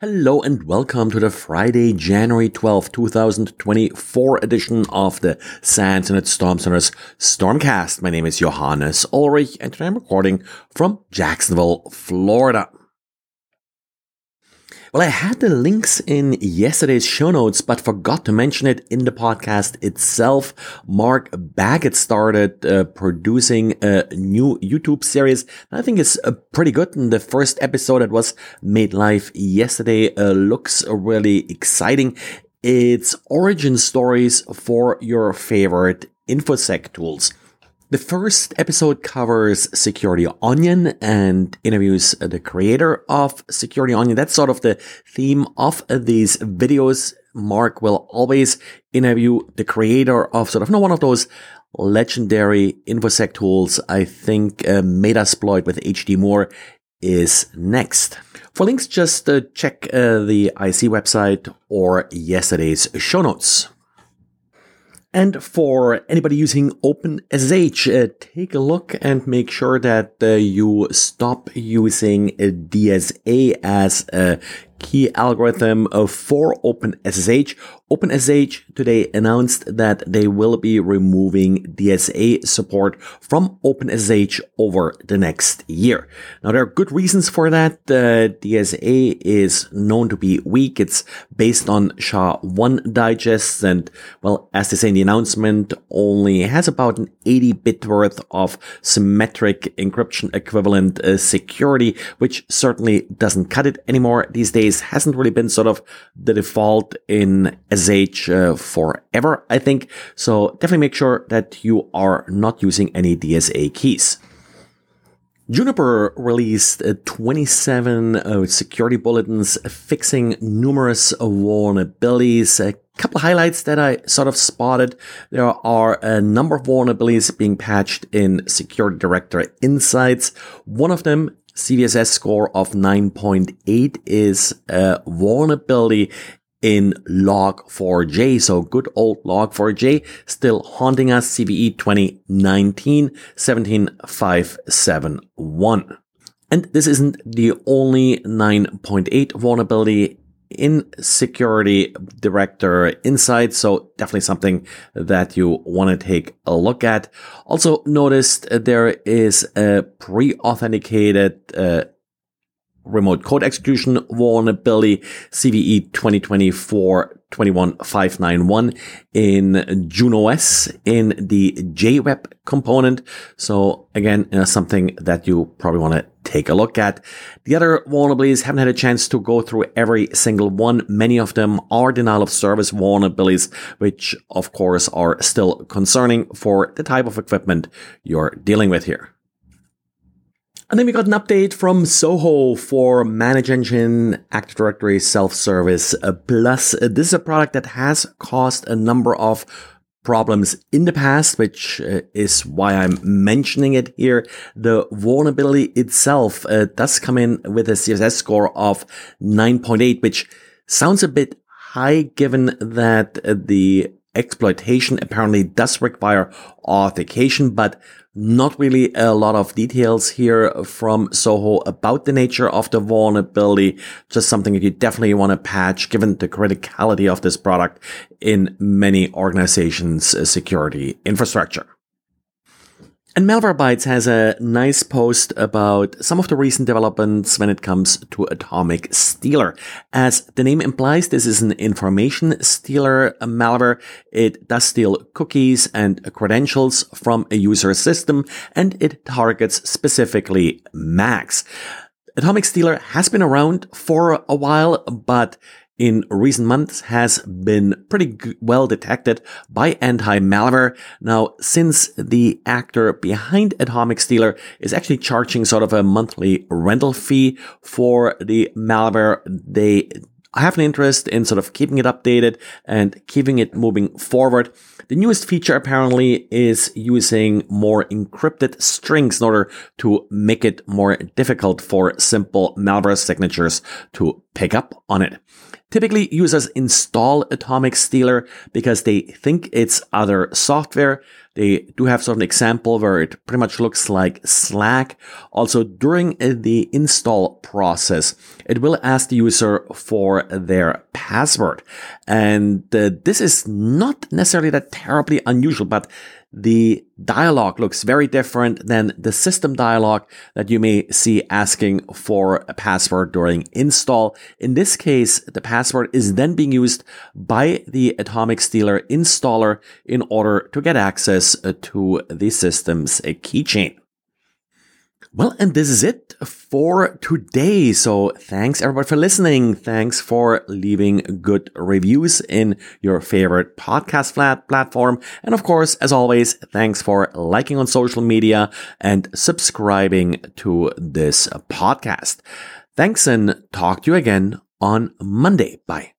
Hello and welcome to the Friday, January 12, 2024 edition of the SANS Internet Storm Center's Stormcast. My name is Johannes Ulrich and today I'm recording from Jacksonville, Florida. Well, I had the links in yesterday's show notes, but forgot to mention it in the podcast itself. Mark Baggett started uh, producing a new YouTube series. I think it's uh, pretty good. And the first episode that was made live yesterday uh, looks really exciting. It's origin stories for your favorite InfoSec tools. The first episode covers Security Onion and interviews the creator of Security Onion. That's sort of the theme of these videos. Mark will always interview the creator of sort of know, one of those legendary InfoSec tools. I think uh, Metasploit with HD Moore is next. For links, just uh, check uh, the ISC website or yesterday's show notes. And for anybody using OpenSSH, uh, take a look and make sure that uh, you stop using DSA as a key algorithm for OpenSSH. OpenSSH today announced that they will be removing DSA support from OpenSSH over the next year. Now, there are good reasons for that. Uh, DSA is known to be weak. It's based on SHA-1 digests and, well, as they say in the announcement, only has about an 80 bit worth of symmetric encryption equivalent uh, security, which certainly doesn't cut it anymore these days. Hasn't really been sort of the default in SSH uh, forever, I think. So definitely make sure that you are not using any DSA keys. Juniper released uh, 27 uh, security bulletins fixing numerous vulnerabilities. A couple of highlights that I sort of spotted. There are a number of vulnerabilities being patched in Security Director Insights. One of them CVSS score of 9.8 is a vulnerability in log4j. So good old log4j still haunting us. CVE 2019 17571. And this isn't the only 9.8 vulnerability in security director insight. So definitely something that you want to take a look at. Also noticed there is a pre-authenticated uh, remote code execution vulnerability CVE 2024 21591 in Junos in the JWeb component. So again, uh, something that you probably want to take a look at. The other vulnerabilities haven't had a chance to go through every single one. Many of them are denial of service vulnerabilities, which of course are still concerning for the type of equipment you're dealing with here. And then we got an update from Zoho for ManageEngine Active Directory Self-Service Plus. This is a product that has caused a number of problems in the past, which uh, is why I'm mentioning it here. The vulnerability itself uh, does come in with a CVSS score of 9.8, which sounds a bit high given that uh, the exploitation apparently does require authentication, but not really a lot of details here from Zoho about the nature of the vulnerability. Just something that you definitely want to patch given the criticality of this product in many organizations' security infrastructure. And Malwarebytes has a nice post about some of the recent developments when it comes to Atomic Stealer. As the name implies, this is an information stealer malware. It does steal cookies and credentials from a user system, and it targets specifically Macs. Atomic Stealer has been around for a while, but in recent months has been pretty well detected by anti-malware. Now, since the actor behind Atomic Stealer is actually charging sort of a monthly rental fee for the malware, they have an interest in sort of keeping it updated and keeping it moving forward. The newest feature apparently is using more encrypted strings in order to make it more difficult for simple malware signatures to pick up on it. Typically, users install Atomic Stealer because they think it's other software. They do have sort of an example where it pretty much looks like Slack. Also, during the install process, it will ask the user for their password. And uh, this is not necessarily that terribly unusual, but the dialog looks very different than the system dialog that you may see asking for a password during install. In this case, the password is then being used by the Atomic Stealer installer in order to get access to the system's keychain. Well, and this is it for today. So thanks everybody for listening. Thanks for leaving good reviews in your favorite podcast flat platform. And of course, as always, thanks for liking on social media and subscribing to this podcast. Thanks and talk to you again on Monday. Bye.